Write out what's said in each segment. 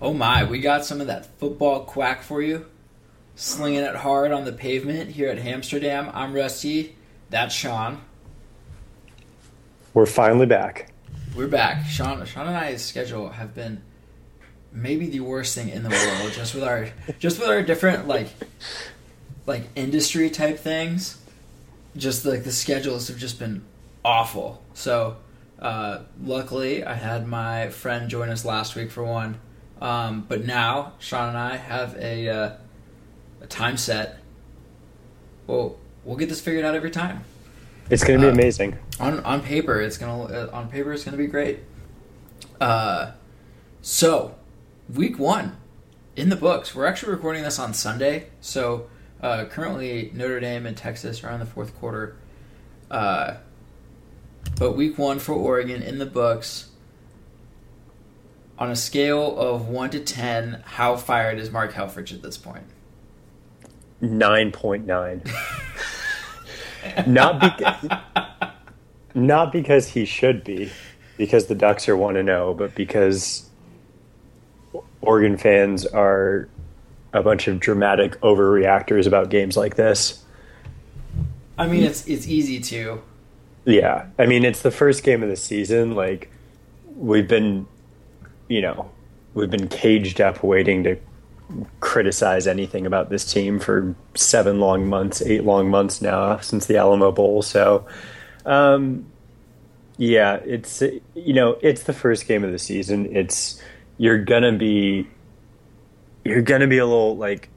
Oh my, we got some of that football quack for you. Slinging it hard on the pavement here at Amsterdam. I'm Rusty. That's Sean. We're finally back. We're back. Sean, Sean and I's schedule have been maybe the worst thing in the world. just with our, just with our different like, like industry type things. Just like the schedules have just been awful. So, uh, luckily, I had my friend join us last week for one. Um, but now Sean and I have a uh, a time set. Well, we'll get this figured out every time. It's going to be Uh, amazing. On on paper, it's gonna uh, on paper it's gonna be great. Uh, so week one in the books. We're actually recording this on Sunday. So uh, currently Notre Dame and Texas are in the fourth quarter. Uh, but week one for Oregon in the books. On a scale of one to ten, how fired is Mark Helfrich at this point? 9.9. not, beca- not because he should be, because the Ducks are 1 to 0, but because Oregon fans are a bunch of dramatic overreactors about games like this. I mean, it's it's easy to. Yeah, I mean it's the first game of the season. Like we've been, you know, we've been caged up waiting to criticize anything about this team for seven long months, eight long months now since the Alamo Bowl. So, um, yeah, it's you know it's the first game of the season. It's you're gonna be you're gonna be a little like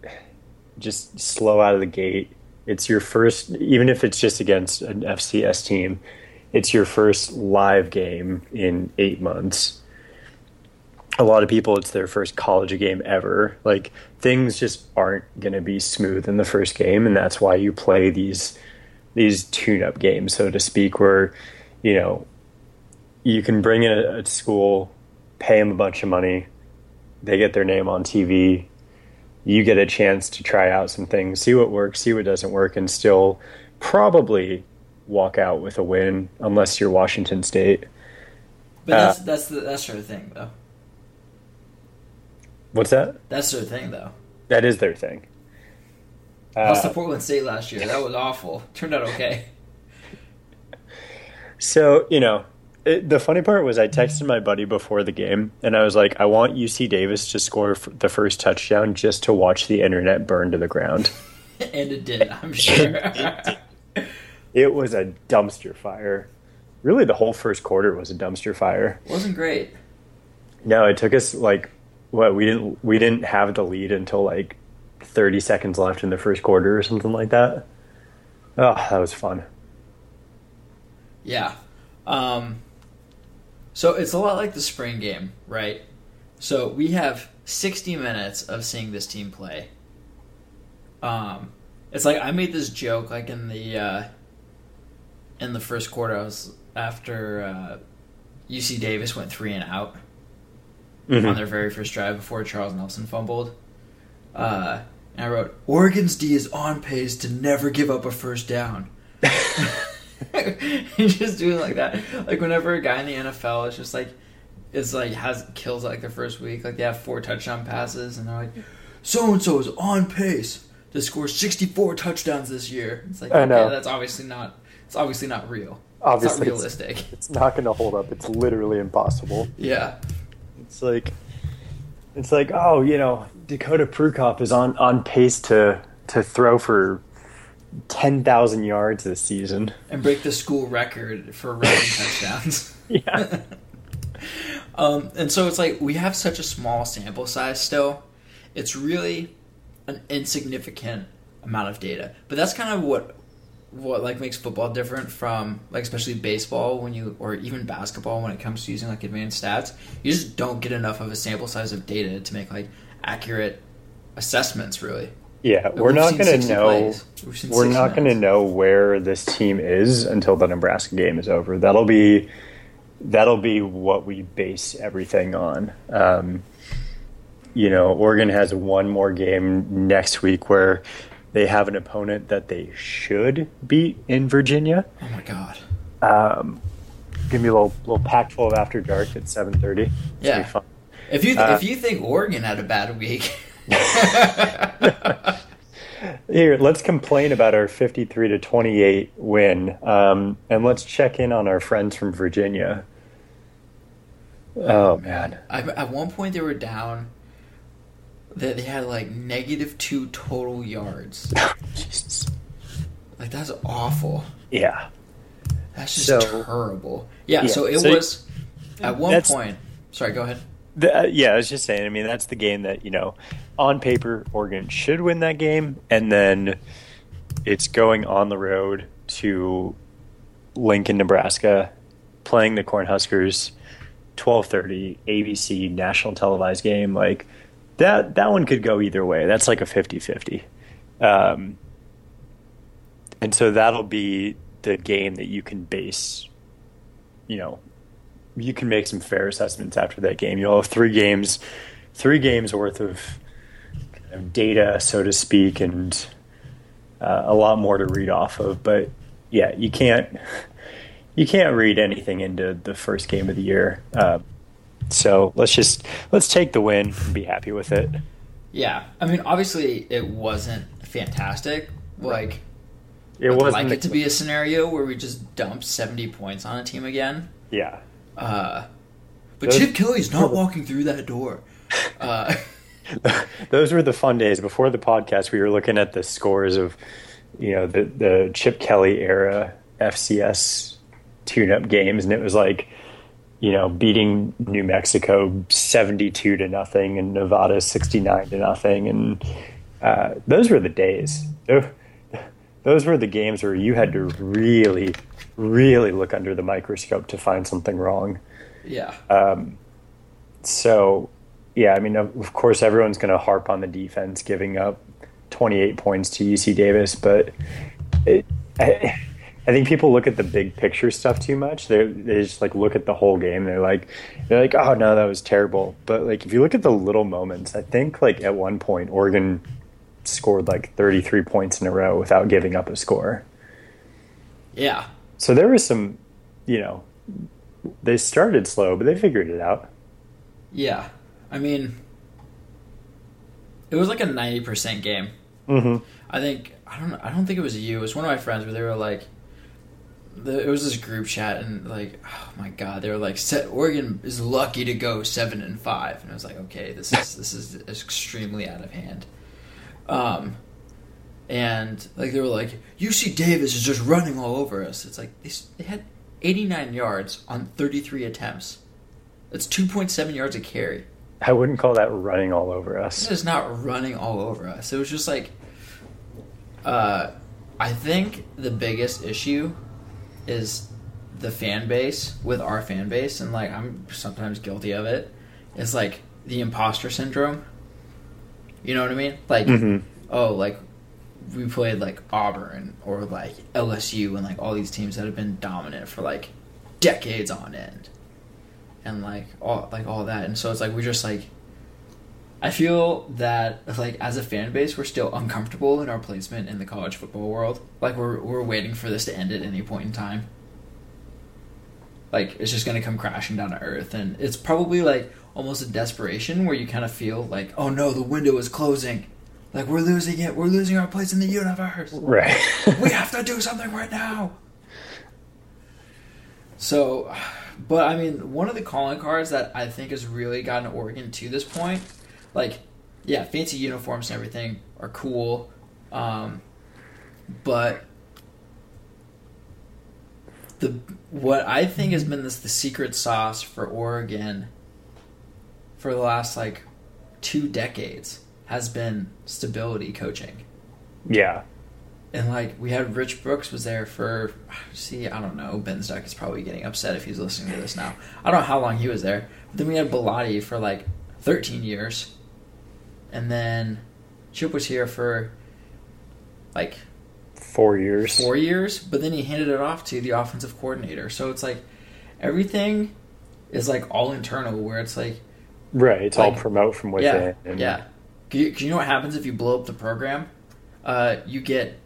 just slow out of the gate. It's your first, even if it's just against an FCS team, it's your first live game in eight months. A lot of people, it's their first college game ever. Like things just aren't going to be smooth in the first game, and that's why you play these these tune-up games, so to speak, where you know you can bring in a, a school, pay them a bunch of money, they get their name on TV, you get a chance to try out some things, see what works, see what doesn't work, and still probably walk out with a win, unless you're Washington State. But Uh, that's that's the that's their thing though. What's that? That's their thing though. That is their thing. Lost Uh, to Portland State last year. That was awful. Turned out okay. so you know, it, the funny part was I texted my buddy before the game, and I was like, I want UC Davis to score f- the first touchdown just to watch the internet burn to the ground. and it did, I'm sure. It was a dumpster fire. Really, the whole first quarter was a dumpster fire. Wasn't great. No, it took us like what we didn't we didn't have the lead until like 30 seconds left in the first quarter or something like that. Oh, that was fun. Yeah. Um, so it's a lot like the spring game, right? So we have 60 minutes of seeing this team play. Um, it's like I made this joke like in the uh, in the first quarter. I was after uh, UC Davis went three and out Mhm. on their very first drive before Charles Nelson fumbled. Uh, and I wrote, Oregon's D is on pace to never give up a first down. He's just doing like that. Like whenever a guy in the NFL is just like is like has kills like their first week, like they have four touchdown passes and they're like, so and so is on pace to score sixty four touchdowns this year. It's like I know. okay, that's obviously not it's obviously not real. Obviously, it's not it's- realistic. It's not going to hold up. It's literally impossible. Yeah. It's like it's like, oh, you know, Dakota Prukop is on on pace to to throw for 10,000 yards this season. And break the school record for rushing touchdowns. Yeah. Um, and so it's like we have such a small sample size still. It's really an insignificant amount of data. But that's kind of what what like makes football different from like especially baseball when you or even basketball when it comes to using like advanced stats. You just don't get enough of a sample size of data to make like accurate assessments really. Yeah, Like, we're not going to know. We're 60 not going to know where this team is until the Nebraska game is over. That'll be that'll be what we base everything on. Um, you know, Oregon has one more game next week where they have an opponent that they should beat in Virginia. Oh my god. Um, give me a little little pack full of after dark at seven thirty. Yeah. If you th- Uh, if you think Oregon had a bad week, Here, let's complain about our 53 to 28 win, um, and let's check in on our friends from Virginia. Oh man, I, at one point they were down. They, they had like negative two total yards. Jesus. Like that's awful. Yeah, That's just So- terrible. Yeah, Yeah, so it so- was at one point. Sorry, go ahead. The, uh, yeah. I was just saying. I mean, that's the game that you know, on paper, Oregon should win that game, and then it's going on the road to Lincoln, Nebraska, playing the Cornhuskers, twelve thirty ABC national televised game. Like that. That one could go either way. That's like a 50-50. Um, and so that'll be the game that you can base, you know, you can make some fair assessments after that game. You'll have three games, three games worth of, kind of data, so to speak, and uh, a lot more to read off of. But yeah, you can't you can't read anything into the first game of the year. Uh, so let's just let's take the win and be happy with it. Yeah, I mean, obviously it wasn't fantastic. Like It wasn't like the- it to be a scenario where we just dump seventy points on a team again. yeah. Uh, but Those- Chip Kelly's not walking through that door. Uh, Those were the fun days. Before the podcast, we were looking at the scores of, you know, the the Chip Kelly era FCS tune-up games, and it was like, you know, beating New Mexico seventy-two to nothing and Nevada sixty-nine to nothing, and uh, those were the days. Those were the games where you had to really, really look under the microscope to find something wrong. yeah, So, yeah, I mean, of of course, everyone's going to harp on the defense giving up 28 points to UC Davis, but it, I, I think people look at the big picture stuff too much. They they just like look at the whole game. They're like, they're like, oh no, that was terrible. But like, if you look at the little moments, I think like at one point Oregon scored like 33 points in a row without giving up a score. yeah, So there was some, you know, they started slow, but they figured it out. yeah. I mean, it was like a ninety percent game. hmm I think I don't I don't think it was you. It was one of my friends where they were like, the, it was this group chat and like, oh my god, they were like, "Set Oregon is lucky to go seven and five, and I was like, okay, this is this is extremely out of hand. Um, and like they were like, UC Davis is just running all over us. It's like they they had eighty nine yards on thirty three attempts. That's two point seven yards a carry. I wouldn't call that running all over us. It's not running all over us. It was just like, uh, I think the biggest issue is the fan base with our fan base, and like I'm sometimes guilty of it. It's like the imposter syndrome. You know what I mean? Like, Mhm. oh, like we played like Auburn or like LSU and like all these teams that have been dominant for like decades on end, and like all like all that, and so it's like we're just like. I feel that like as a fan base, we're still uncomfortable in our placement in the college football world. Like we're we're waiting for this to end at any point in time. Like it's just gonna come crashing down to earth, and it's probably like almost a desperation where you kind of feel like, oh no, the window is closing. Like we're losing it. We're losing our place in the universe. Right. we have to do something right now. So, but I mean, one of the calling cards that I think has really gotten Oregon to this point, like, yeah, fancy uniforms and everything are cool, um, but the what I think has been this the secret sauce for Oregon for the last like two decades has been stability coaching. Yeah. and like we had Rich Brooks was there for see I don't know Ben Stuck is probably getting upset if he's listening to this now. I don't know how long he was there but then we had Bellotti for like 13 years and then Chip was here for like Four years. four years but then he handed it off to the offensive coordinator so it's like everything is like all internal where it's like Right. It's all promote from yeah within. yeah 'Cause you, you know what happens if you blow up the program uh, you get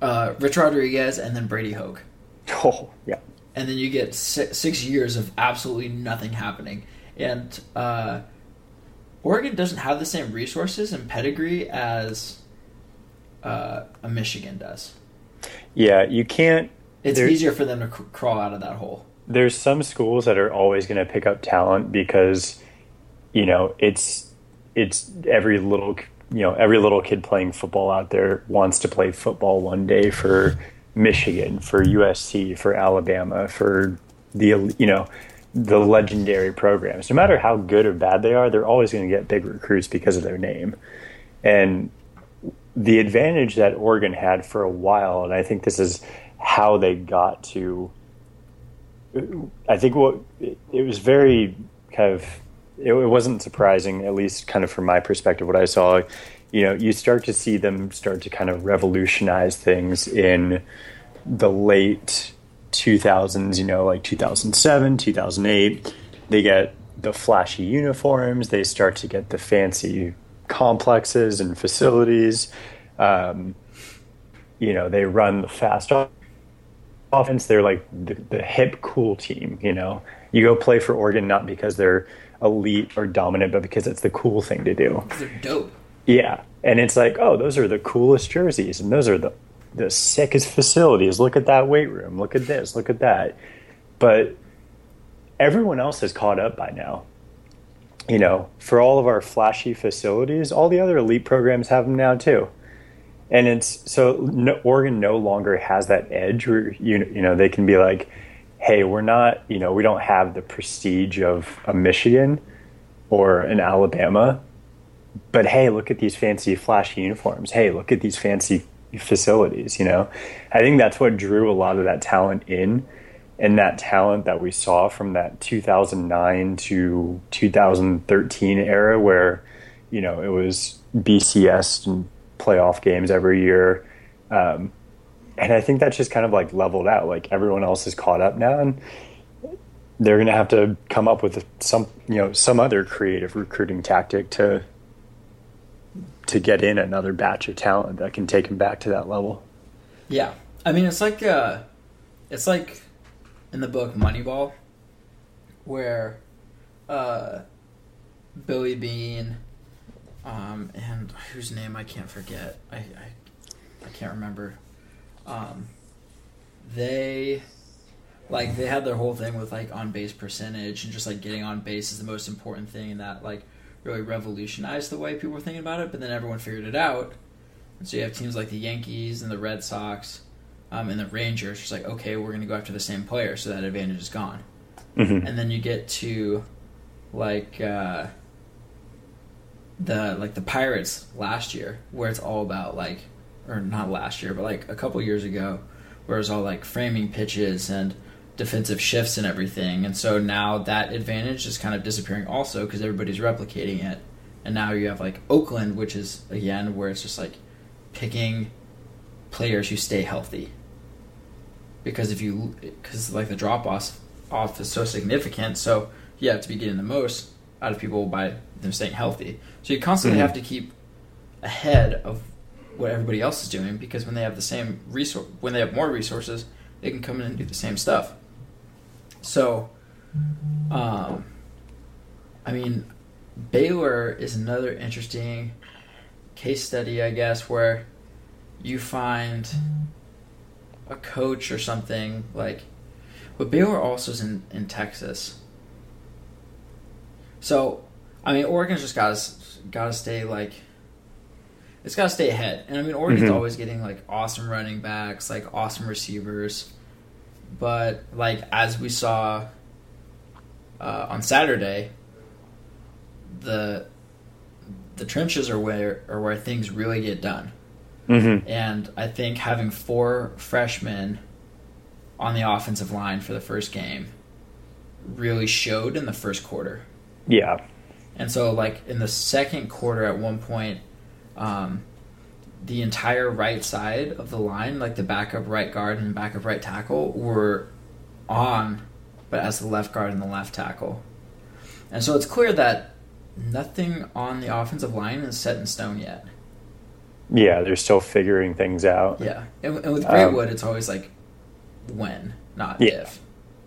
uh, Rich Rodriguez and then Brady Hoke Oh, yeah. and then you get six, six years of absolutely nothing happening. And uh, Oregon doesn't have the same resources and pedigree as uh, a Michigan does. Yeah, you can't. It's easier for them to cr- crawl out of that hole. there's some schools that are always going to pick up talent because you know it's it's every little you know every little kid playing football out there wants to play football one day for Michigan, for USC, for Alabama, for the you know the legendary programs. No matter how good or bad they are, they're always going to get big recruits because of their name. And the advantage that Oregon had for a while, and I think this is how they got to I think what it, was very kind of it wasn't surprising, at least kind of from my perspective, what I saw. You know, you start to see them start to kind of revolutionize things in the late 2000s. You know, like 2007, 2008. They get the flashy uniforms. They start to get the fancy complexes and facilities. Um, you know, they run the fast offense, they're like the, the hip, cool team. You know, you go play for Oregon not because they're elite or dominant, but because it's the cool thing to do. They're dope. Yeah, and it's like, oh, those are the coolest jerseys, and those are the the sickest facilities. Look at that weight room. Look at this. Look at that. But everyone else has caught up by now. You know, for all of our flashy facilities, all the other elite programs have them now too and it's so no, Oregon no longer has that edge where you you know they can be like, hey, we're not you know we don't have the prestige of a Michigan or an Alabama, but hey, look at these fancy flashy uniforms. Hey, look at these fancy facilities. You know, I think that's what drew a lot of that talent in. And that talent that we saw from that 2009 to 2013 era, where you know it was BCS and playoff games every year. Um, and I think that's just kind of like leveled out. Like everyone else is caught up now, and they're going to have to come up with some, you know, some other creative recruiting tactic to to get in another batch of talent that can take them back to that level. Yeah, I mean it's like uh, it's like in the book Moneyball, where uh, Billy Beane um, and whose name I can't forget. I, I, I can't remember. Um, they like they had their whole thing with like on base percentage and just like getting on base is the most important thing and that like really revolutionized the way people were thinking about it. But then everyone figured it out, and so you have teams like the Yankees and the Red Sox. Um, and the Rangers just like okay, we're gonna go after the same player, so that advantage is gone. Mm-hmm. And then you get to like uh, the like the Pirates last year, where it's all about like, or not last year, but like a couple years ago, where it's all like framing pitches and defensive shifts and everything. And so now that advantage is kind of disappearing also because everybody's replicating it. And now you have like Oakland, which is again where it's just like picking players who stay healthy. Because if you, because like the drop off off is so significant, so you have to be getting the most out of people by them staying healthy. So you constantly Mhm. have to keep ahead of what everybody else is doing because when they have the same resource, when they have more resources, they can come in and do the same stuff. So, um, I mean, Baylor is another interesting case study, I guess, where you find a coach or something like, but Baylor also is in, in Texas. So, I mean, Oregon's just got to got to stay like it's got to stay ahead. And I mean, Oregon's Mhm. always getting like awesome running backs, like awesome receivers. But like as we saw uh, on Saturday, the the trenches are where are where things really get done. Mm-hmm. And I think having four freshmen on the offensive line for the first game really showed in the first quarter. Yeah. And so, like in the second quarter, at one point, um, the entire right side of the line, like the backup right guard and backup right tackle, were on, but as the left guard and the left tackle. And so it's clear that nothing on the offensive line is set in stone yet. Yeah, they're still figuring things out. Yeah, and, and with Um, it's always like when, not Yeah. if.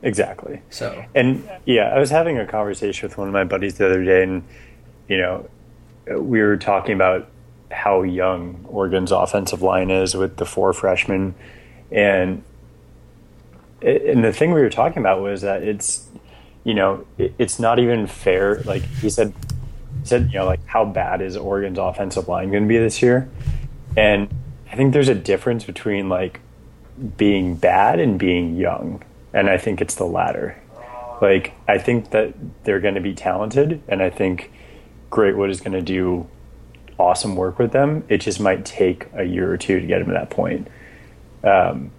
Exactly. So And yeah, I was having a conversation with one of my buddies the other day, and you know, we were talking about how young Oregon's offensive line is with the four freshmen, and and the thing we were talking about was that it's you know it's not even fair. Like he said, he said you know like how bad is Oregon's offensive line going to be this year, and I think there's a difference between like being bad and being young, and I think it's the latter. Like I think that they're going to be talented, and I think Greatwood is going to do awesome work with them. It just might take a year or two to get them to that point. Um,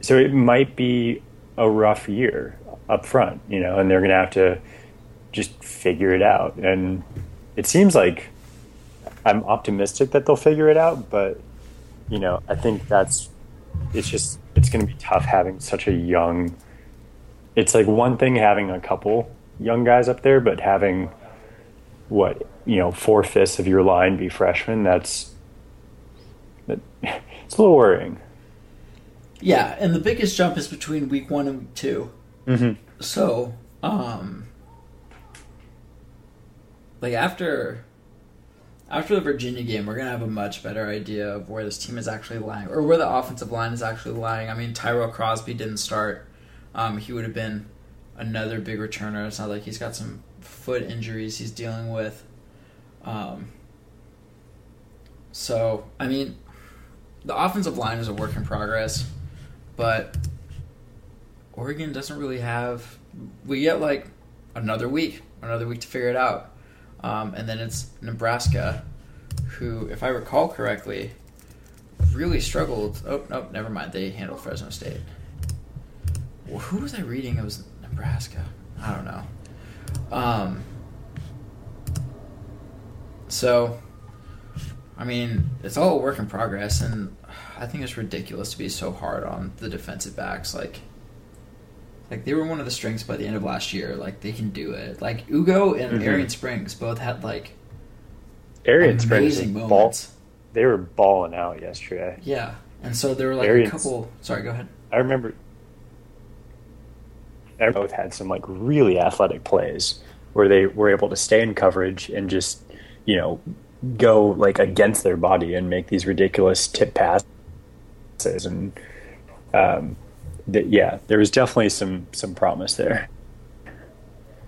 so it might be a rough year up front, you know, and they're going to have to just figure it out. And it seems like I'm optimistic that they'll figure it out, but you know, I think that's it's just it's going to be tough having such a young. It's like one thing having a couple young guys up there, but having what you know four fifths of your line be freshmen. That's that, it's a little worrying. Yeah, and the biggest jump is between week one and week 2 mm-hmm. So, um, like after after the Virginia game, we're gonna have a much better idea of where this team is actually lying, or where the offensive line is actually lying. I mean, Tyrell Crosby didn't start; um, he would have been another big returner. It's not like he's got some foot injuries he's dealing with. Um, so, I mean, the offensive line is a work in progress, but Oregon doesn't really have. We get like another week, another week to figure it out. Um, and then it's Nebraska, who, if I recall correctly, really struggled. Oh, no, never mind. They handled Fresno State. Well, who was I reading? It was Nebraska. I don't know. Um, so, I mean, it's all a work in progress, and I think it's ridiculous to be so hard on the defensive backs. Like, like they were one of the strengths by the end of last year. Like they can do it. Like Ugo and mm-hmm. Arrion Springs both had like Arrion Springs moments. Ball, they were balling out yesterday. Yeah, and so there were like Arrion's, a couple. Sorry, go ahead. I remember. They both had some like really athletic plays where they were able to stay in coverage and just you know go like against their body and make these ridiculous tip passes and um, that yeah, there was definitely some some promise there.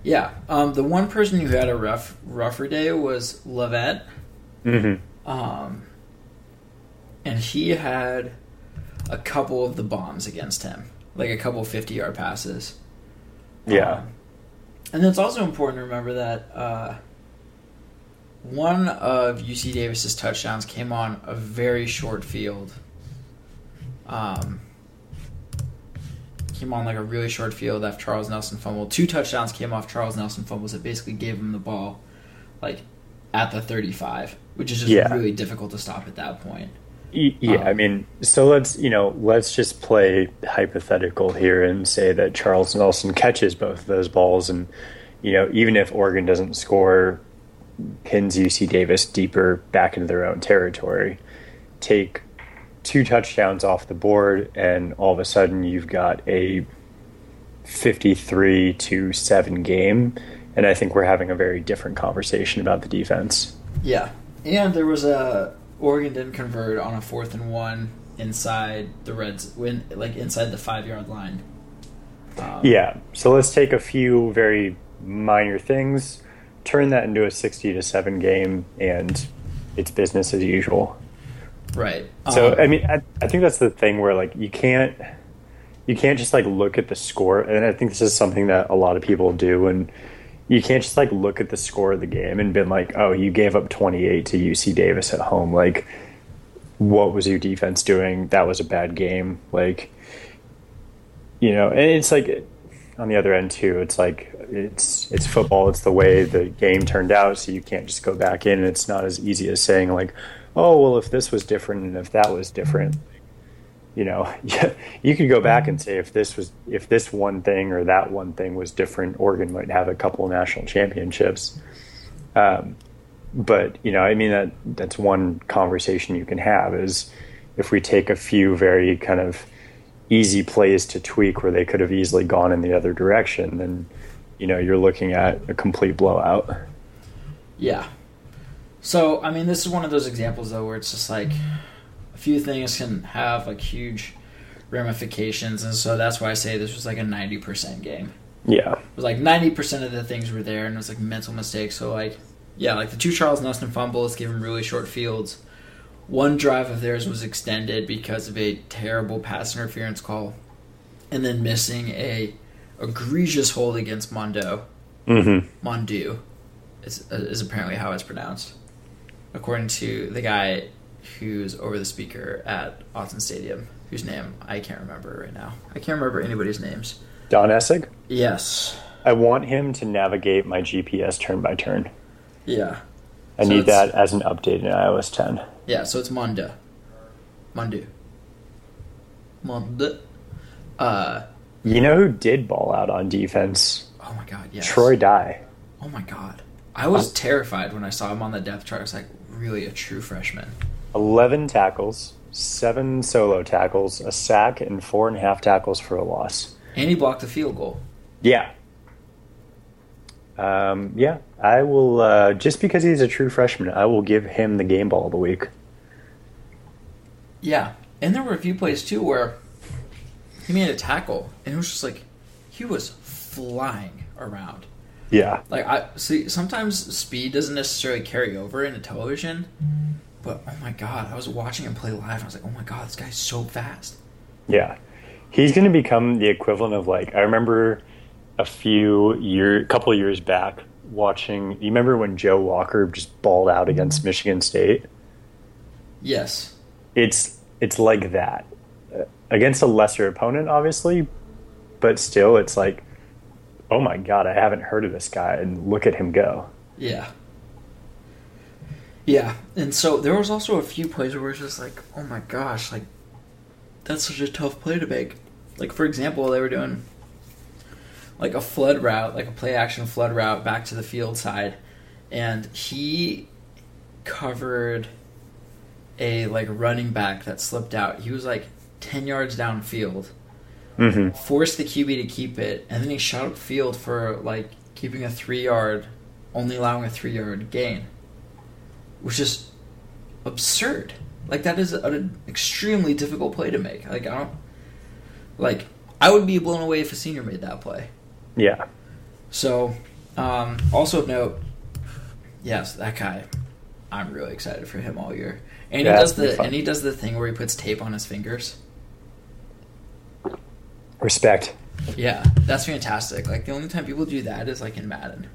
Yeah, um, the one person who had a rough rougher day was Lovett. Mm-hmm. Um, and he had a couple of the bombs against him, like a couple fifty yard passes. Yeah, um, and it's also important to remember that uh, one of UC Davis's touchdowns came on a very short field. Um, came on like a really short field after Charles Nelson fumbled. Two touchdowns came off Charles Nelson fumbles that basically gave him the ball like at the 35, which is just yeah. really difficult to stop at that point. Yeah, um, I mean, so let's you know, let's just play hypothetical here and say that Charles Nelson catches both of those balls, and you know, even if Oregon doesn't score, pins UC Davis deeper back into their own territory. Take two touchdowns off the board, and all of a sudden you've got a 53 to 7 game. And I think we're having a very different conversation about the defense. Yeah. And there was a Oregon didn't convert on a fourth and one inside the Reds, when like inside the five yard line. Um, yeah. So let's take a few very minor things, turn that into a 60 to 7 game, and it's business as usual. Right. So um, I mean, I, I think that's the thing where like you can't you can't just like look at the score, and I think this is something that a lot of people do, and you can't just like look at the score of the game and been like, oh, you gave up 28 to UC Davis at home. Like, what was your defense doing? That was a bad game. Like, you know, and it's like on the other end too. It's like it's it's football. It's the way the game turned out, so you can't just go back in. It's not as easy as saying like, oh well if this was different and if that was different you know you could go back and say if this was if this one thing or that one thing was different oregon might have a couple national championships um, but you know i mean that that's one conversation you can have is if we take a few very kind of easy plays to tweak where they could have easily gone in the other direction then you know you're looking at a complete blowout Yeah. So I mean, this is one of those examples though where it's just like a few things can have like huge ramifications, and so that's why I say this was like a ninety percent game. Yeah. It was like ninety percent of the things were there, and it was like mental mistakes. So like, yeah, like the two Charles Nelson fumbles gave him really short fields. One drive of theirs was extended because of a terrible pass interference call, and then missing a egregious hold against Mondo. Mm-hmm. Mondu is, is apparently how it's pronounced, according to the guy who's over the speaker at Autzen Stadium, whose name I can't remember right now. I can't remember anybody's names. Don Essig. Yes. I want him to navigate my GPS turn by turn. Yeah. I So need that as an update in iOS 10. Yeah, so it's Monda. Mondu. Monda. Uh, You know who did ball out on defense? oh my god, yes. Troy Dye. Oh my god. I was terrified when I saw him on the depth chart. I was like, really a true freshman. 11 tackles, 7 solo tackles, a sack, and 4.5 tackles for a loss. And he blocked the field goal. Yeah. Um, yeah, I will, uh, just because he's a true freshman, I will give him the game ball of the week. Yeah, and there were a few plays too where he made a tackle, and it was just like he was flying around. Yeah. Like I see, sometimes speed doesn't necessarily carry over into television, but oh my god, I was watching him play live. and I was like, oh my god, this guy's so fast. Yeah. He's going to become the equivalent of like I remember a few year couple years back watching you remember when Joe Walker just balled out against Michigan State? Yes, It's it's like that. Against a lesser opponent obviously, but still it's like oh my god, I haven't heard of this guy and look at him go. yeah, yeah. And so there was also a few plays where it's just like, oh my gosh, like that's such a tough play to make. Like for example, they were doing like a flood route, like a play action flood route back to the field side, and he covered a like running back that slipped out. He was like ten yards downfield, Mhm. forced the QB to keep it, and then he shot upfield for like keeping a three yard, only allowing a three yard gain, which is absurd. Like that is an extremely difficult play to make. Like I don't, like I would be blown away if a senior made that play. Yeah. So, um, also of note, yes, that guy. I'm really excited for him all year, and Yeah, he does it's gonna be the and he does the thing where he puts tape on his fingers. Respect. Yeah, that's fantastic. Like the only time people do that is like in Madden.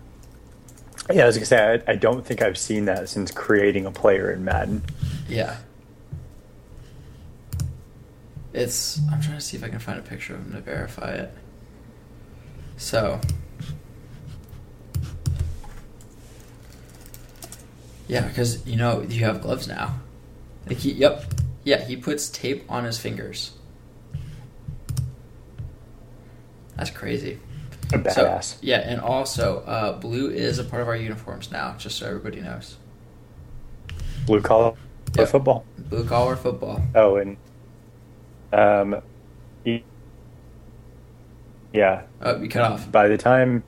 Yeah, I was gonna say I, I don't think I've seen that since creating a player in Madden. Yeah. It's. I'm trying to see if I can find a picture of him to verify it. So. Yeah, because you know you have gloves now. Like he, yep, yeah, he puts tape on his fingers. That's crazy. A badass. So, yeah, and also, uh, blue is a part of our uniforms now, just so everybody knows. Blue collar Yep. football. Blue collar football. Oh, and um, yeah. Oh, you cut off. By the time,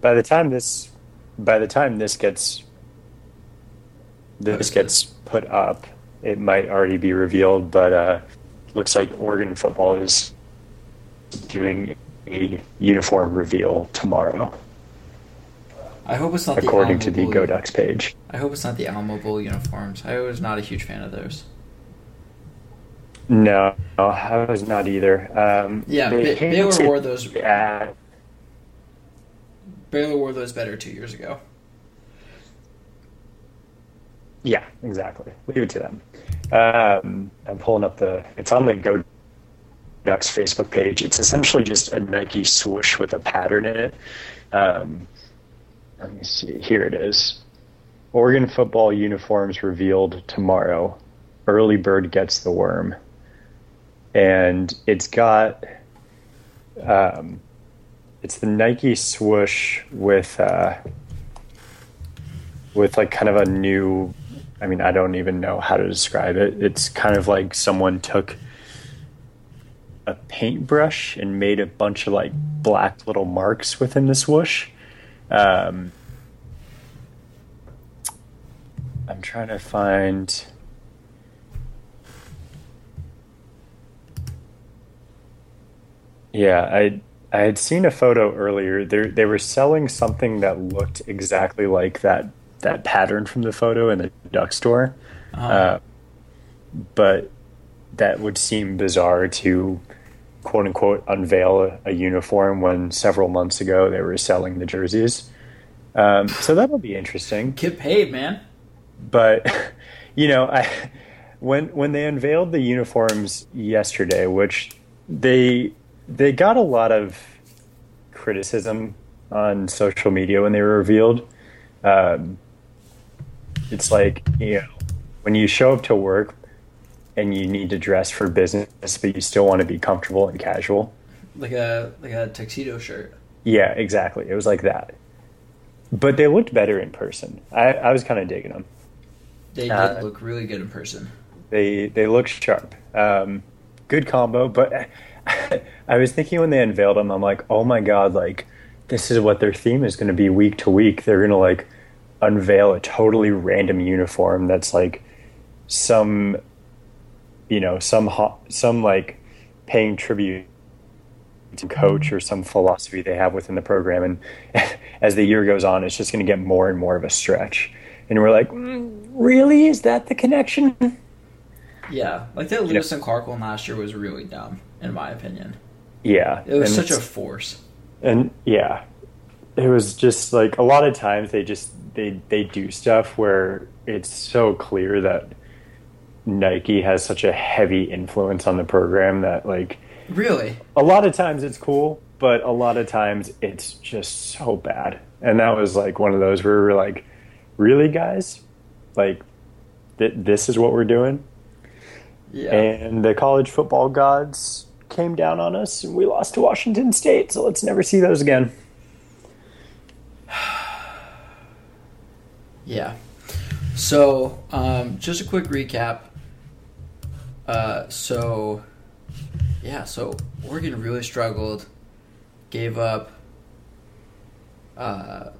by the time this, by the time this gets, this gets put up, it might already be revealed. But uh, looks like Oregon football is doing a uniform reveal tomorrow, I hope it's not according the to the Alamo Go Ducks page. I hope it's not the Alamo Bowl uniforms. I was not a huge fan of those. No, I was not either. Um, Yeah, they Ba- Baylor wore those. at- Baylor wore those better two years ago. Yeah, exactly. Leave it to them. Um, I'm pulling up the. It's on the Go Ducks Facebook page. It's essentially just a Nike swoosh with a pattern in it. Um, let me see. Here it is. Oregon football uniforms revealed tomorrow. Early bird gets the worm, and it's got. Um, it's the Nike swoosh with. Uh, with like kind of a new I mean, I don't even know how to describe it. It's kind of like someone took a paintbrush and made a bunch of like black little marks within the swoosh. Um, I'm trying to find. Yeah, I I had seen a photo earlier. They they were selling something that looked exactly like that that pattern from the photo in the duck store, Uh-huh. uh, but that would seem bizarre to quote unquote unveil a, a uniform when several months ago they were selling the jerseys. Um, so that'll be interesting Get paid, man. but you know, I when when they unveiled the uniforms yesterday, which they they got a lot of criticism on social media when they were revealed. Um, it's like you know, when you show up to work and you need to dress for business, but you still want to be comfortable and casual. Like a like a tuxedo shirt. Yeah, exactly. It was like that. But they looked better in person. I, I was kind of digging them. They did Uh, look really good in person. They they look sharp. Um, good combo, but I was thinking when they unveiled them, I'm like, oh my god, like this is what their theme is going to be week to week. They're going to like unveil a totally random uniform that's like some, you know, some ho- some like paying tribute to coach or some philosophy they have within the program, and as the year goes on, it's just going to get more and more of a stretch. And we're like, "Mm, really? Is that the connection? Yeah, like that Lewis and Clark one last year was really dumb, in my opinion. Yeah, It was and such a force. and yeah, it was just like a lot of times they just they they do stuff where it's so clear that Nike has such a heavy influence on the program that like Really? a lot of times it's cool, but a lot of times it's just so bad. And that was like one of those where we were like, really, guys? Like, th- this is what we're doing? Yeah. And the college football gods came down on us and we lost to Washington State, so let's never see those again. Yeah. So, um, just a quick recap. Uh, so, yeah, so Oregon really struggled, gave up. Uh,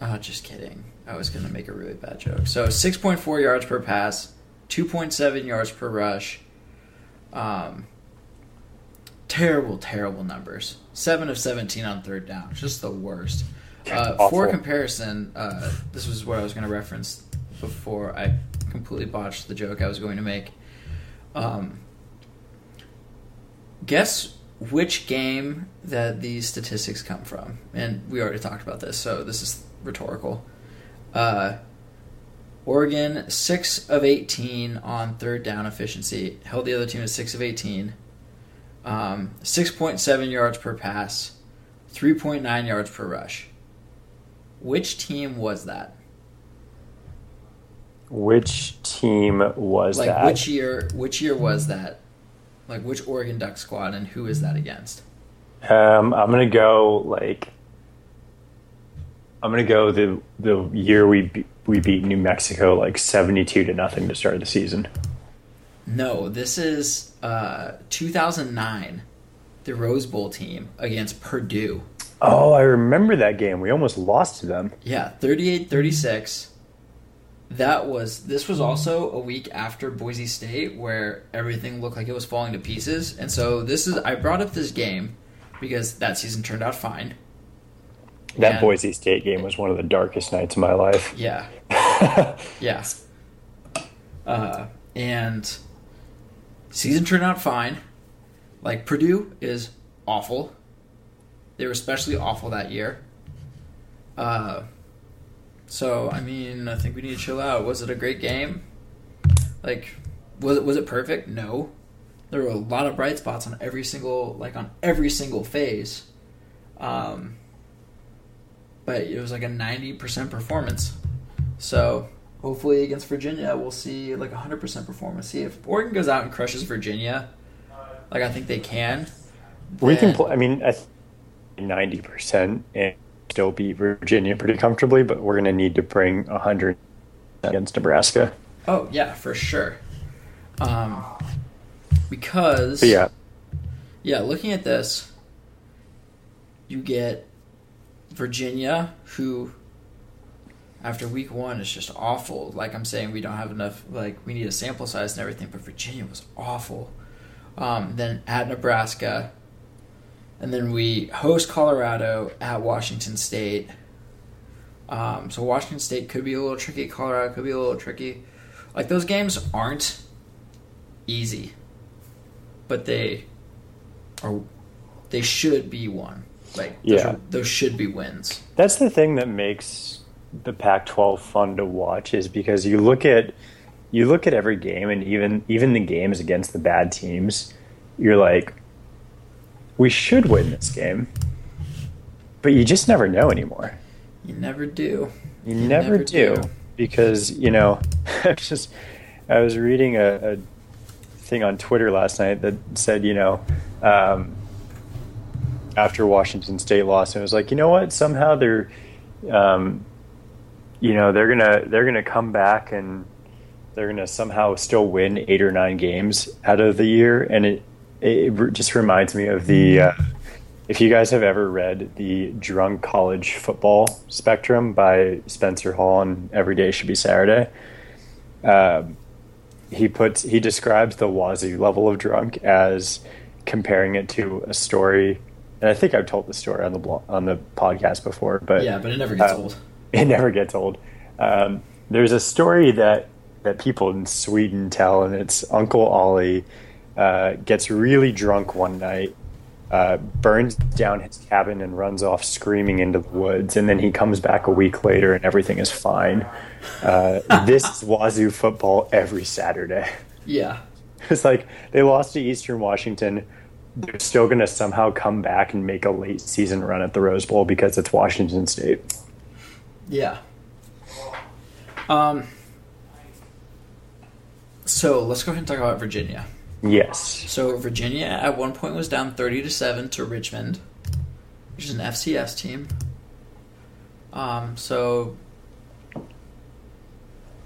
oh, just kidding. I was going to make a really bad joke. So, 6.4 yards per pass, 2.7 yards per rush. Um, terrible, terrible numbers. Seven of seventeen on third down, just the worst. Uh, for comparison, uh, this was what I was going to reference before I completely botched the joke I was going to make. Um, guess which game that these statistics come from, and we already talked about this, so this is rhetorical. Uh, Oregon six of eighteen on third down efficiency, held the other team to six of eighteen um, 6.7 yards per pass, 3.9 yards per rush. Which team was that? Which team was Like that? which year? Which year was that? Like which Oregon Duck squad and who is that against? Um, I'm gonna go like I'm gonna go the the year we be, we beat New Mexico like 72 to nothing to start the season. No, this is uh, 2009, the Rose Bowl team against Purdue. Oh, I remember that game. We almost lost to them. Yeah, 38-36. That was this was also a week after Boise State where everything looked like it was falling to pieces. And so this is I brought up this game because that season turned out fine. That Yeah. Boise State game was one of the darkest nights of my life. Yeah. Yeah. Uh, and season turned out fine. Like Purdue is awful. They were especially awful that year. Uh, so I mean, I think we need to chill out. Was it a great game? Like, was it was it perfect? No. There were a lot of bright spots on every single like on every single phase. Um, but it was like a ninety percent performance. So hopefully against Virginia, we'll see like a hundred percent performance. See if Oregon goes out and crushes Virginia, like I think they can. we can play. I mean, 90% and still beat Virginia pretty comfortably, but we're gonna need to bring 100 against Nebraska. Oh yeah, for sure. Um, because But yeah, yeah, looking at this, you get Virginia, who after week one is just awful. Like I'm saying, we don't have enough. Like we need a sample size and everything, but Virginia was awful. Um, then at Nebraska, and then we host Colorado at Washington State. Um, so Washington State could be a little tricky. Colorado could be a little tricky. Like those games aren't easy, but they are. They should be won. Like those, Yeah. are- those should be wins. That's the thing that makes the Pac-12 fun to watch is because you look at you look at every game and even even the games against the bad teams, you're like, we should win this game, but you just never know anymore. You never do. You, You never, never do. do. because you know, I was just I was reading a, a thing on Twitter last night that said you know. Um, after Washington State lost, and it was like, you know what? Somehow they're, um, you know, they're gonna they're gonna come back and they're gonna somehow still win eight or nine games out of the year, and it it re- just reminds me of the. Uh, if you guys have ever read the Drunk College Football Spectrum by Spencer Hall and Every Day Should Be Saturday, um, he puts he describes the Wazoo level of drunk as comparing it to a story, and I think I've told the story on the blog, on the podcast before, but Yeah, but it never gets uh, old. it never gets old. Um, there's a story that that people in Sweden tell, and it's Uncle Ollie uh, gets really drunk one night, uh, burns down his cabin, and runs off screaming into the woods. And then he comes back a week later, and everything is fine. Uh, this is Wazoo football every Saturday. Yeah. It's like they lost to Eastern Washington. They're still going to somehow come back and make a late season run at the Rose Bowl because it's Washington State. Yeah. Um. So let's go ahead and talk about Virginia. Yes. So Virginia at one point was down thirty to seven to Richmond, which is an FCS team. Um. So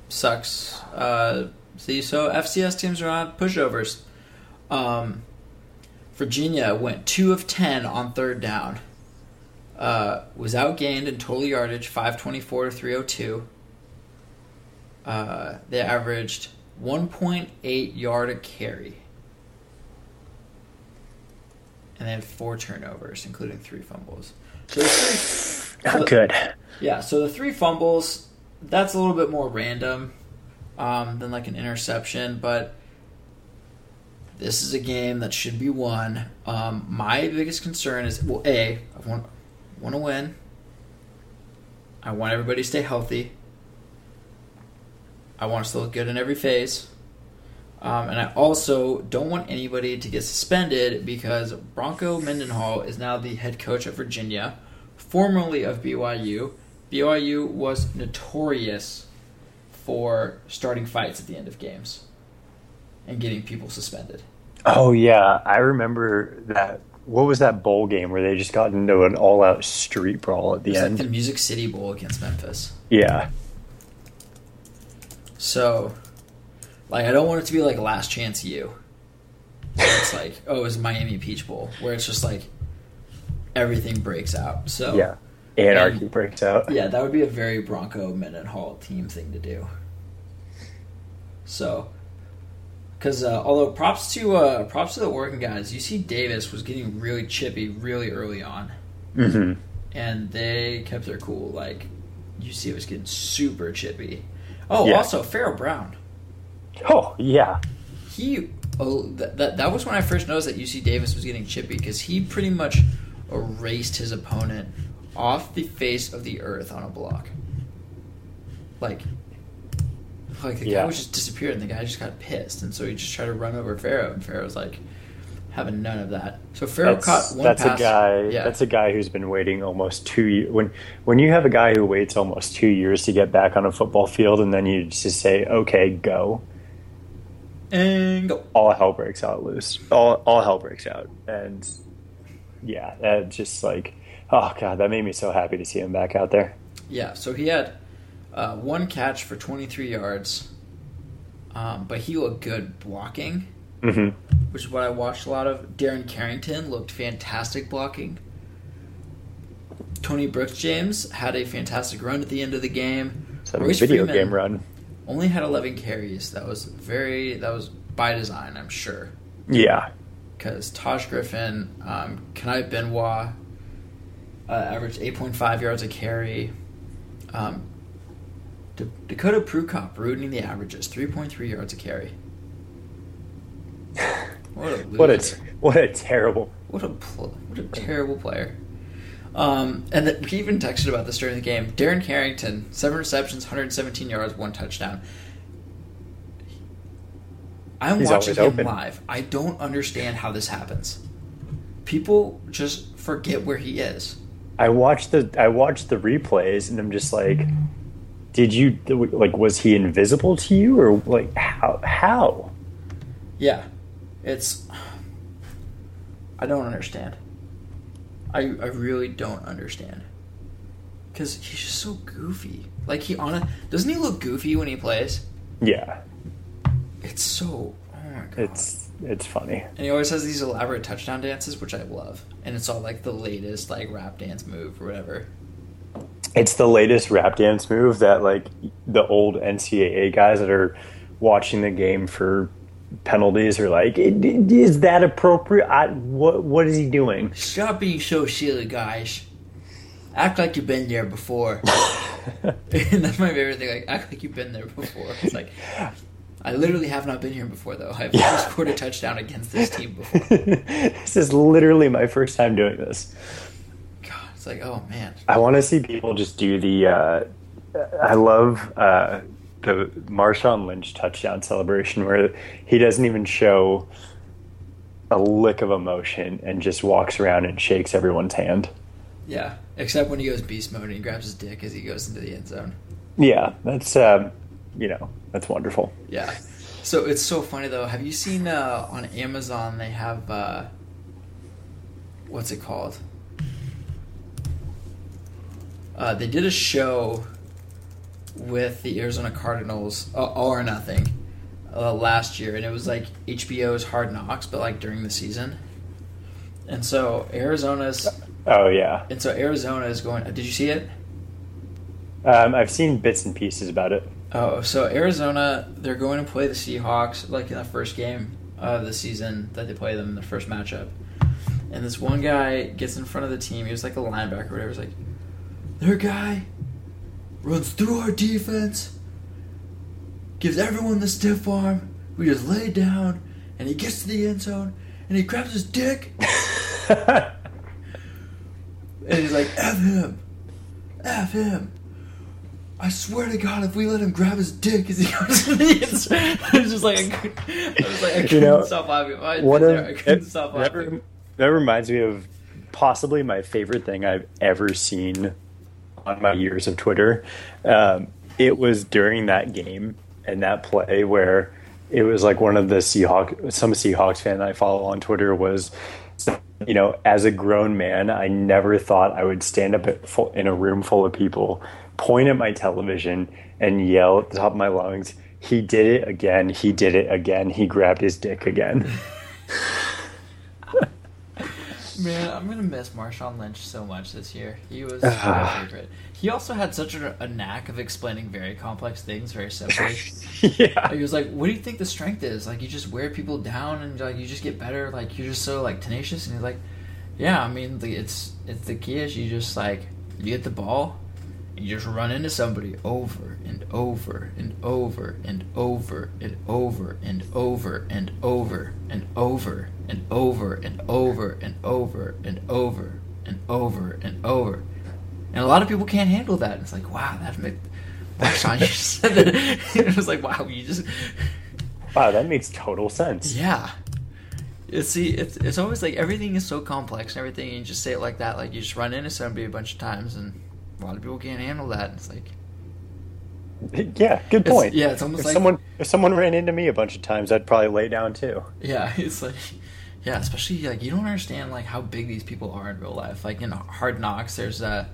sucks. Uh. See, so FCS teams are not pushovers. Um. Virginia went two of ten on third down. Uh, was outgained in total yardage, five twenty four to three hundred two. Uh, they averaged one point eight yard a carry, and they had four turnovers, including three fumbles. So the three, Not good. yeah, so the three fumbles, that's a little bit more random um, than like an interception, but this is a game that should be won. Um, my biggest concern is well, A, I want, want to win. I want everybody to stay healthy. I want us to look good in every phase. Um, and I also don't want anybody to get suspended because Bronco Mendenhall is now the head coach of Virginia, formerly of BYU. BYU was notorious for starting fights at the end of games and getting people suspended. Oh yeah, I remember that. What was that bowl game where they just got into an all-out street brawl at the It's like end? the Music City Bowl against Memphis. yeah, So, like, I don't want it to be like Last Chance U. Where it's like, oh, it's Miami Peach Bowl, where it's just like everything breaks out. So, yeah. Anarchy And- breaks out. yeah, that would be a very Bronco Mendenhall team thing to do. So, because uh, although props to uh, props to the Oregon guys, UC Davis was getting really chippy really early on, hmm and they kept their cool. Like UC was getting super chippy. Oh, Yeah. also Pharaoh Brown. Oh yeah, he oh that, that that was when I first noticed that UC Davis was getting chippy because he pretty much erased his opponent off the face of the earth on a block. Like, like the guy was just disappeared, and the guy just got pissed, and so he just tried to run over Pharaoh, and Pharaoh was like having none of that. So Pharaoh that's, caught one that's pass. a guy. Yeah, That's a guy who's been waiting almost two years. When when you have a guy who waits almost two years to get back on a football field, and then you just say, "Okay, go," and go. all hell breaks out loose. All all hell breaks out, and yeah, that just like, oh god, that made me so happy to see him back out there. Yeah, so he had uh, one catch for 23 yards, um, but he looked good blocking. hmm which is what I watched a lot of. Darren Carrington looked fantastic blocking. Tony Brooks James had a fantastic run at the end of the game. Some Royce video Freeman game run. Only had 11 carries. That was very. That was by design, I'm sure. Yeah. Because Taj Griffin, um, Kani Benoit, uh, averaged 8.5 yards a carry. Um, D- Dakota Prukop ruining the averages, 3.3 yards a carry. What a What a what a terrible. What a pl- what a terrible player. Um, and that we even texted about this during the game. Darren Carrington, seven receptions, 117 yards, one touchdown. I'm He's watching him open. live. I don't understand how this happens. People just forget where he is. I watched the I watched the replays and I'm just like, did you like was he invisible to you or like how how? Yeah, it's. I don't understand. I I really don't understand. Cause he's just so goofy. Like he on doesn't he look goofy when he plays? Yeah, It's so oh my god. it's it's funny. and he always has these elaborate touchdown dances, which I love. And it's all like the latest like rap dance move or whatever. It's the latest rap dance move that like the old NCAA guys that are watching the game for penalties are like, is that appropriate? I, what what is he doing? Stop being so silly, guys. Act like you've been there before. and that's my favorite thing. Like, act like you've been there before. It's like, I literally have not been here before, though. I've Yeah. never scored a touchdown against this team before. this is literally my first time doing this. God, it's like, oh man. I want to see people just do the. Uh, I love uh, the Marshawn Lynch touchdown celebration where he doesn't even show a lick of emotion and just walks around and shakes everyone's hand. Yeah, except when he goes beast mode and he grabs his dick as he goes into the end zone. Yeah, that's um, you know that's wonderful. Yeah. So it's so funny though. Have you seen uh, on Amazon they have uh, what's it called? Uh, they did a show with the Arizona Cardinals, uh, All or Nothing, uh, last year, and it was like HBO's Hard Knocks, but like during the season. And so Arizona's, Oh yeah, and so Arizona is going. Did you see it? um, I've seen bits and pieces about it. Oh, so Arizona, they're going to play the Seahawks like in the first game of the season that they play them in the first matchup. And this one guy gets in front of the team. He was like a linebacker or whatever. He's like, their guy runs through our defense, gives everyone the stiff arm. We just lay down, and he gets to the end zone, and he grabs his dick, and he's like, F him. F him. I swear to God, if we let him grab his dick as he goes to the end zone, I was just like, I, could, I was like, I couldn't know, stop laughing. I One of I couldn't it- stop laughing. that reminds me of possibly my favorite thing I've ever seen on my years of Twitter. Um, it was during that game and that play where it was like one of the Seahawks, some Seahawks fan I follow on Twitter was, you know, as a grown man, I never thought I would stand up in a room full of people, point at my television, and yell at the top of my lungs. He did it again. He did it again. He grabbed his dick again. Man, I'm gonna miss Marshawn Lynch so much this year. He was my favorite. He also had such a, a knack of explaining very complex things very simply. yeah. He was like, "What do you think the strength is? Like, you just wear people down, and like you just get better. Like, you're just so like tenacious." And he's like, "Yeah, I mean, the, it's it's the key is you just like you get the ball, and you just run into somebody over and over and over and over and over and over and over and over and over and over and over and over and over and over." And a lot of people can't handle that. It's like, wow, that makes. Marshawn, you just said that. it was like, wow, you just. Wow, that makes total sense. Yeah. See, it's, it's always like everything is so complex and everything, and you just say it like that. Like, you just run into somebody a bunch of times, and a lot of people can't handle that. It's like. Yeah, good It's- point. yeah, it's almost if like- someone if someone ran into me a bunch of times, I'd probably lay down too. Yeah, it's like. Yeah, especially, like, you don't understand, like, how big these people are in real life. Like, in Hard Knocks, there's uh,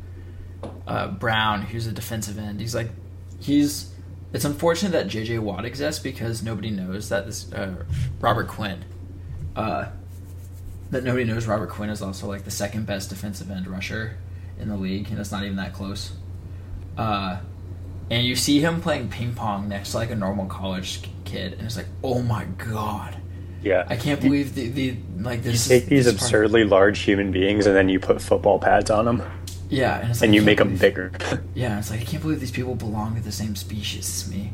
uh, Brown, who's a defensive end. He's like. He's. It's unfortunate that J.J. Watt exists because nobody knows that this. Uh, Robert Quinn. Uh, that nobody knows Robert Quinn is also like the second best defensive end rusher in the league, and it's not even that close. Uh, and you see him playing ping pong next to like a normal college kid, and it's like, oh my god, Yeah. I can't believe the, the like this. You take these this part- absurdly large human beings and then you put football pads on them yeah, and, it's and you make can't them bigger. Yeah, it's like I can't believe these people belong to the same species as me.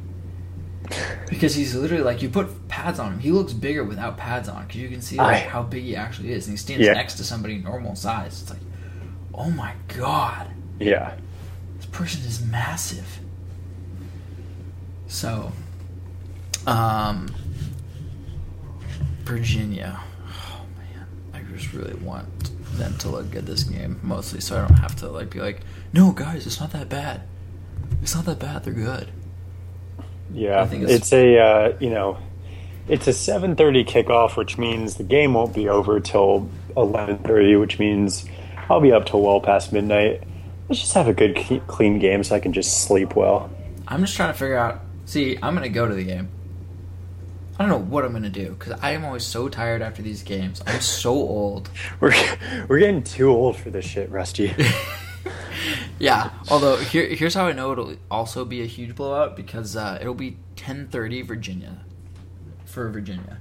Because he's literally like you put pads on him, he looks bigger without pads on because you can see like I- how big he actually is, and he stands Yeah. next to somebody normal size. It's like, oh my god, yeah. this person is massive. So, um, Virginia. Oh man, I just really want them to look good this game, mostly so I don't have to like be like, no guys, it's not that bad. It's not that bad. They're good. Yeah, I think it's- it's, a uh, you know, it's a seven thirty kickoff, which means the game won't be over till eleven thirty, which means I'll be up till well past midnight. Let's just have a good clean game so I can just sleep well. I'm just trying to figure out. See, I'm gonna go to the game. I don't know what I'm gonna do because I am always so tired after these games. I'm so old. We're we're getting too old for this shit, Rusty. Yeah. Although here, here's how I know it'll also be a huge blowout because uh, it'll be 10:30 Virginia for Virginia.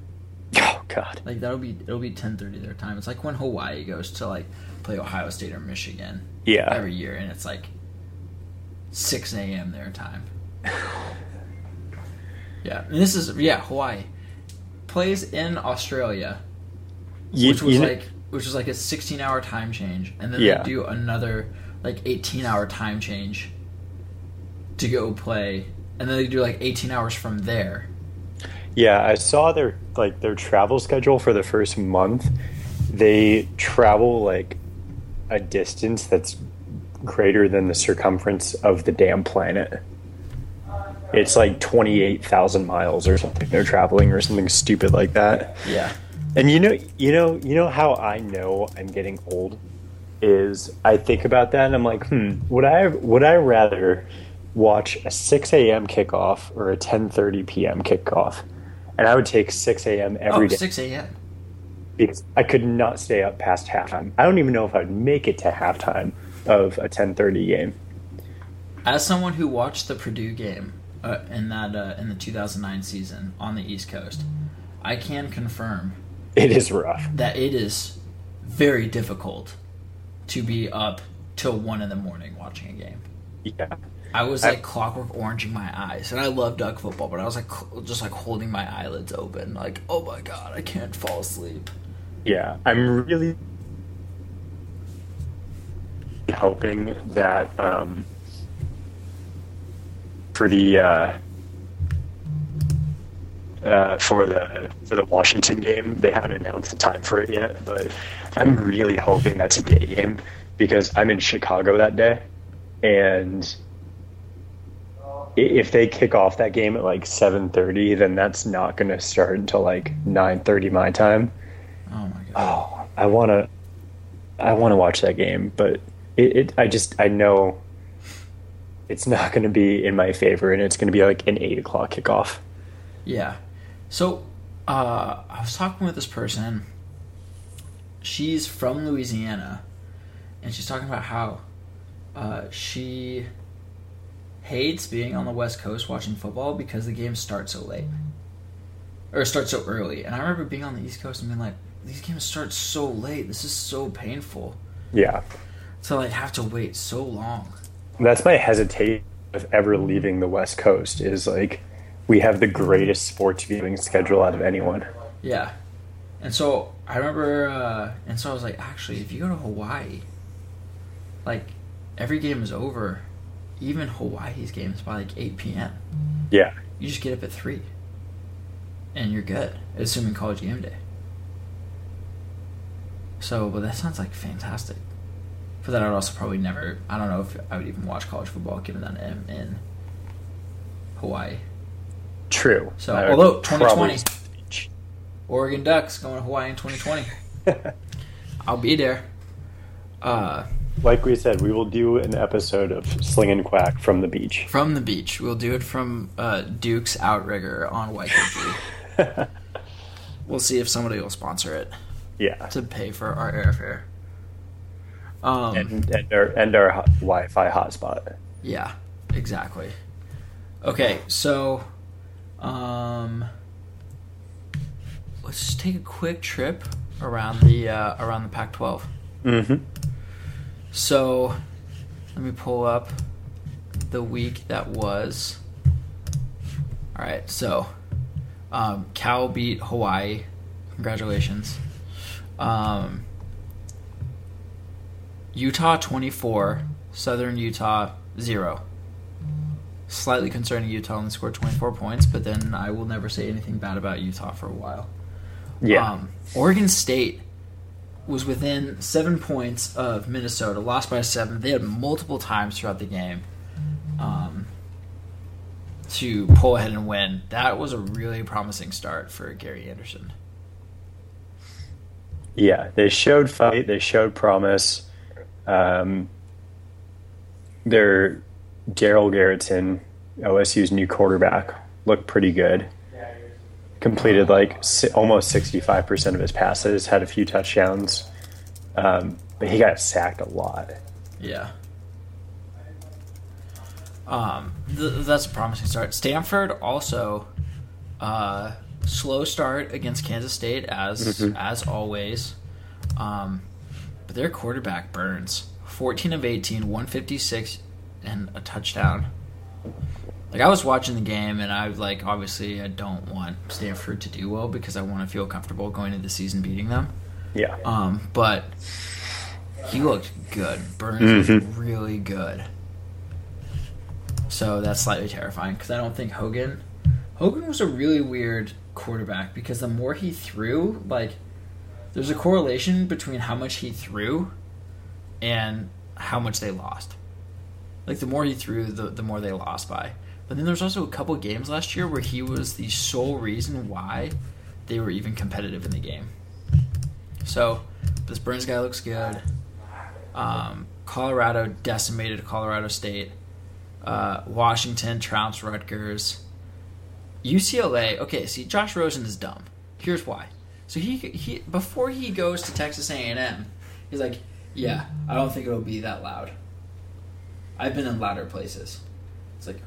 oh God. Like that'll be it'll be 10:30 their time. It's like when Hawaii goes to like play Ohio State or Michigan Yeah. every year, and it's like 6 a.m. their time. Yeah, and this is yeah Hawaii plays in Australia, You- which was you like which was like a 16 hour time change, and then Yeah. they do another like 18 hour time change to go play, and then they do like 18 hours from there. Yeah, I saw their like their travel schedule for the first month. They travel like a distance that's greater than the circumference of the damn planet. It's like 28,000 miles or something they're traveling or something stupid like that. Yeah, And you know, you know, you know how I know I'm getting old is I think about that and I'm like, hmm, would I would I rather watch a 6 a.m. kickoff or a 10:30 p.m. kickoff? And I would take 6 a.m. every oh, day 6 a.m. because I could not stay up past halftime. I don't even know if I'd make it to halftime of a 10:30 game. As someone who watched the Purdue game uh, in that uh, in the 2009 season on the East Coast, I can confirm It is rough. that it is very difficult to be up till one in the morning watching a game. Yeah. I was I- like clockwork oranging my eyes, and I love duck football, but I was like just like holding my eyelids open, like oh my god, I can't fall asleep. Yeah, I'm really hoping that um, for the uh, uh, for the for the Washington game, they haven't announced the time for it yet, but I'm really hoping that's a day game because I'm in Chicago that day, and if they kick off that game at like 7:30, then that's not going to start until like 9:30 my time. Oh my god. Oh, I want to, I want to watch that game, but it, it, I just, I know it's not going to be in my favor, and it's going to be like an eight o'clock kickoff. Yeah. So, uh, I was talking with this person. She's from Louisiana, and she's talking about how uh, she hates being on the West Coast watching football because the games start so late or start so early. And I remember being on the East Coast and being like, "These games start so late. This is so painful Yeah, to like have to wait so long." that's my hesitation with ever leaving the West Coast. Is like we have the greatest sports viewing schedule out of anyone. Yeah. And so I remember, uh, and so I was like, actually, if you go to Hawaii, like every game is over, even Hawaii's games by like 8 p.m. Yeah, You just get up at 3 and you're good, assuming college game day. So, but that sounds like fantastic. For that, I'd also probably never, I don't know if I would even watch college football given that I'm in Hawaii. true. So, I although probably- 2020 Oregon Ducks going to Hawaii in 2020. I'll be there. Uh, like we said, we will do an episode of Slingin Quack from the beach. from the beach. We'll do it from uh, Duke's Outrigger on Waikiki. we'll see if somebody will sponsor it yeah, to pay for our airfare. Um, and, and our and our ho- Wi-Fi hotspot. Yeah, exactly. Okay, so um let's just take a quick trip around the uh, around the Pac-12. Mm-hmm. So let me pull up the week that was. All right, so um, Cal beat Hawaii. Congratulations. Um, Utah 24, Southern Utah 0. Slightly concerning Utah only scored 24 points, but then I will never say anything bad about Utah for a while. Yeah. Um, Oregon State was within seven points of Minnesota, lost by seven. They had multiple times throughout the game um, to pull ahead and win. That was a really promising start for Gary Anderson. Yeah, they showed fight. They showed promise. Um, their Darell Garretson, OSU's new quarterback, looked pretty good. Completed like si- almost sixty-five percent of his passes. Had a few touchdowns, um, but he got sacked a lot. Yeah. Um, th- that's a promising start. Stanford also uh, slow start against Kansas State as Mhm. as always. Um, but their quarterback burns 14 of 18, 156 and a touchdown. Like I was watching the game and I like obviously I don't want Stanford to do well because I want to feel comfortable going into the season beating them. Yeah, Um, but he looked good. Burns looked Mhm. really good. So that's slightly terrifying because I don't think Hogan. Hogan was a really weird quarterback because the more he threw, like, there's a correlation between how much he threw and how much they lost. Like the more he threw, the the more they lost by. But then there's also a couple games last year where he was the sole reason why they were even competitive in the game. So this Burns guy looks good. Um, Colorado decimated Colorado State. Uh, Washington trounced Rutgers. UCLA. Okay, see, Josh Rosen is dumb. Here's why. So he he before he goes to Texas A&M, he's like, yeah, I don't think it'll be that loud. I've been in louder places. It's like,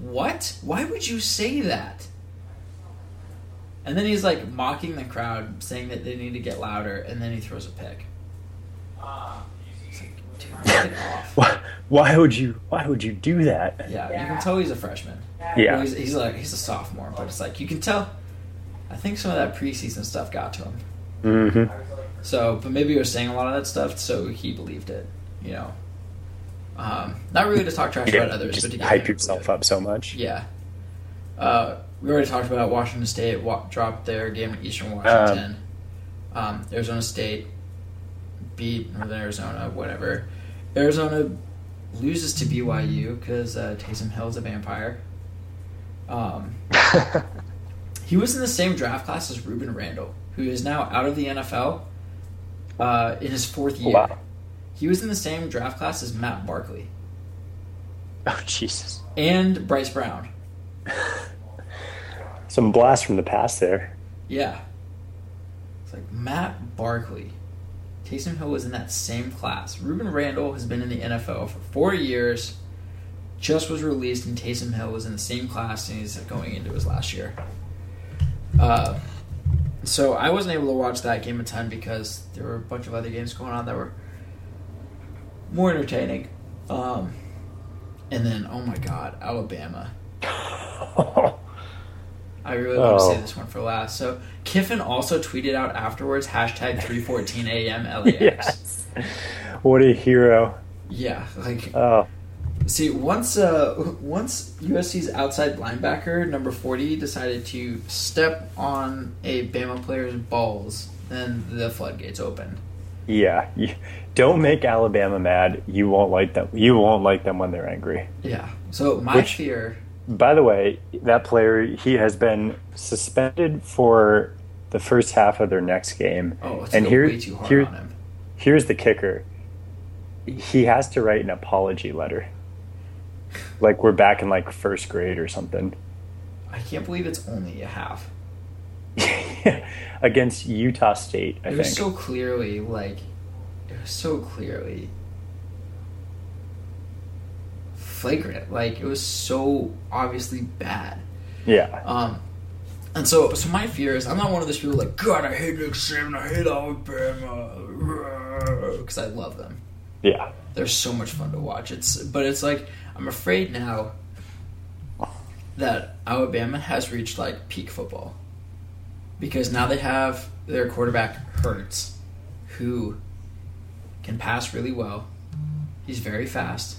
what? Why would you say that? And then he's like mocking the crowd, saying that they need to get louder, and then he throws a pick. It's like, dude, knock it off. Why, why would you? Why would you do that? Yeah, you can tell he's a freshman. Yeah. Well, he's, he's like he's a sophomore, but it's like you can tell. I think some of that preseason stuff got to him. Mm-hmm. So, but maybe he was saying a lot of that stuff, so he believed it. You know, um, not really to talk trash about others, just but to get hype yourself believe up so much. Yeah. Uh, we already talked about Washington State wa- dropped their game in Eastern Washington. Um, Arizona State beat Northern Arizona, whatever. Arizona loses to BYU because uh, Taysom Hill's a vampire. Um, he was in the same draft class as Rueben Randle, who is now out of the NFL uh, in his fourth year. Wow. He was in the same draft class as Matt Barkley Oh Jesus! and Bryce Brown. Some blast from the past there. Yeah. It's like Matt Barkley. Taysom Hill was in that same class. Rueben Randle has been in the NFL for four years, just was released, and Taysom Hill was in the same class, and he's going into his last year. Uh, so I wasn't able to watch that game a ton because there were a bunch of other games going on that were more entertaining. Um, and then, oh my God, Alabama. I really want to Oh. say this one for last. So Kiffin also tweeted out afterwards hashtag 314 AM LAX. yes. What a hero. Yeah, like Oh, see once uh once USC's outside linebacker number 40 decided to step on a Bama player's balls, then the floodgates opened. yeah. You, don't make Alabama mad. You won't like them. You won't like them when they're angry. Yeah. So my Which- fear By the way, that player he has been suspended for the first half of their next game. Oh, it's And here- way too hard here- on him. Here's the kicker. He has to write an apology letter. Like we're back in like first grade or something. I can't believe it's only a half. Against Utah State, I It think. was so clearly like it was so clearly flagrant. Like it was so obviously bad. Yeah. Um, and so, so my fear is I'm not one of those people like God. I hate Nick Saban. I hate Alabama because I love them. Yeah. They're so much fun to watch. It's but it's like I'm afraid now that Alabama has reached like peak football because now they have their quarterback Hurts, who can pass really well. He's very fast,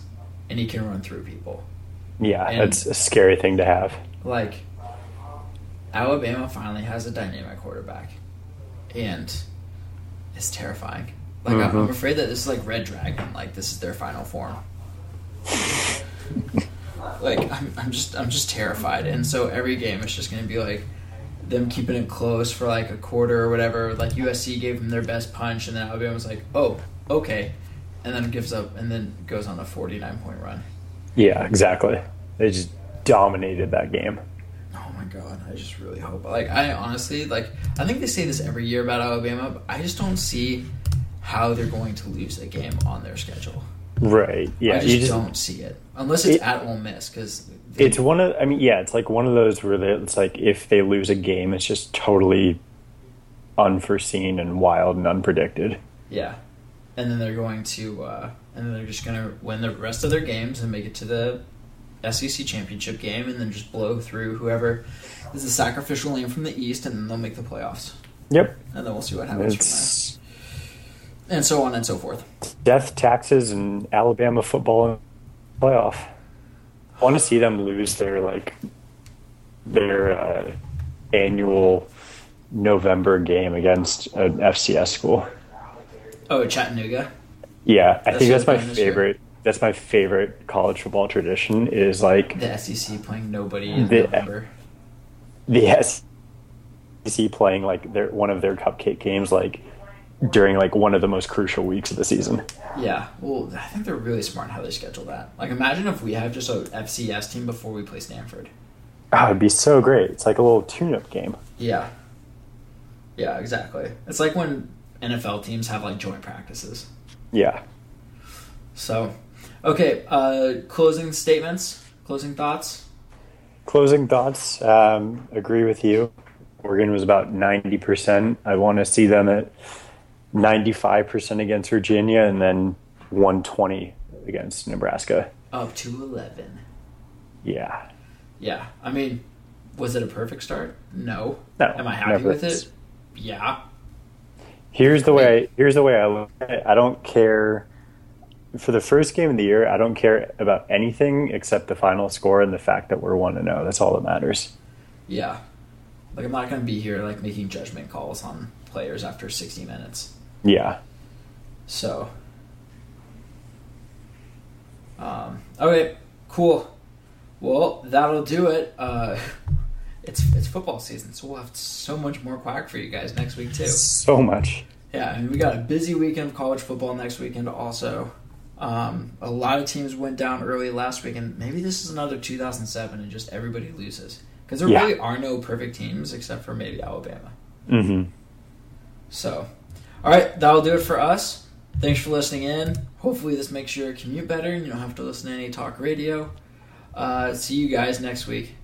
and he can run through people. Yeah, And- that's a scary thing to have. Like Alabama finally has a dynamic quarterback, and it's terrifying. Like I'm- I'm mm-hmm. afraid that this is like Red Dragon. Like this is their final form. like I'm, I'm just I'm just terrified, and so every game it's just going to be like them keeping it close for like a quarter or whatever. Like USC gave them their best punch, and then Alabama was like, oh, okay, and then gives up, and then goes on a 49 point run. Yeah, exactly. They just dominated that game. Oh my god, I just really hope. Like, I honestly, like, I think they say this every year about Alabama, but I just don't see how they're going to lose a game on their schedule. Right. Yeah. I just, you just don't see it. Unless it's It- at Ole Miss, because. it's one of I mean, yeah, it's like one of those where they, it's like if they lose a game, it's just totally unforeseen and wild and unpredicted. Yeah. And then they're going to. Uh, and then they're just going to win the rest of their games and make it to the SEC championship game and then just blow through whoever is the sacrificial lamb from the East, and then they'll make the playoffs. Yep. And then we'll see what happens It's from there. And so on and so forth. death, taxes, and Alabama football playoff. I want to see them lose their like their uh, annual November game against an FCS school. Oh, Chattanooga. Yeah, I That's think that's my they're doing this year. favorite. That's my favorite college football tradition. Is like The SEC playing nobody in The- November. the SEC playing like their one of their cupcake games like during like one of the most crucial weeks of the season. Yeah, well, I think they're really smart in how they schedule that. Like, imagine if we have just a FCS team before we play Stanford. Oh, it'd be so great. It's like a little tune-up game. Yeah. Yeah, exactly. It's like when NFL teams have like joint practices. Yeah. So, okay, uh, closing statements, closing thoughts. Closing thoughts. Um, agree with you. Oregon was about ninety percent. I want to see them at ninety-five percent against Virginia, and then one twenty against Nebraska. Up to 11. Yeah. Yeah, I mean, was it a perfect start? No. No. Am I happy with it? Yeah. Here's the way. Here's the way I look at it. I don't care for the first game of the year. I don't care about anything except the final score and the fact that we're one to zero. That's all that matters. Yeah. Like, I'm not going to be here, like, making judgment calls on players after 60 minutes. Yeah. So, um, okay, cool. Well, that'll do it. Uh, it's it's football season, so we'll have so much more quack for you guys next week too. So much. Yeah, I mean, we got a busy weekend of college football next weekend also. Um, a lot of teams went down early last week, and maybe this is another 2007, and just everybody loses because there Yeah. really are no perfect teams except for maybe Alabama. Mm-hmm. So, all right, that'll do it for us. Thanks for listening in. Hopefully, this makes your commute better and you don't have to listen to any talk radio. Uh, see you guys next week.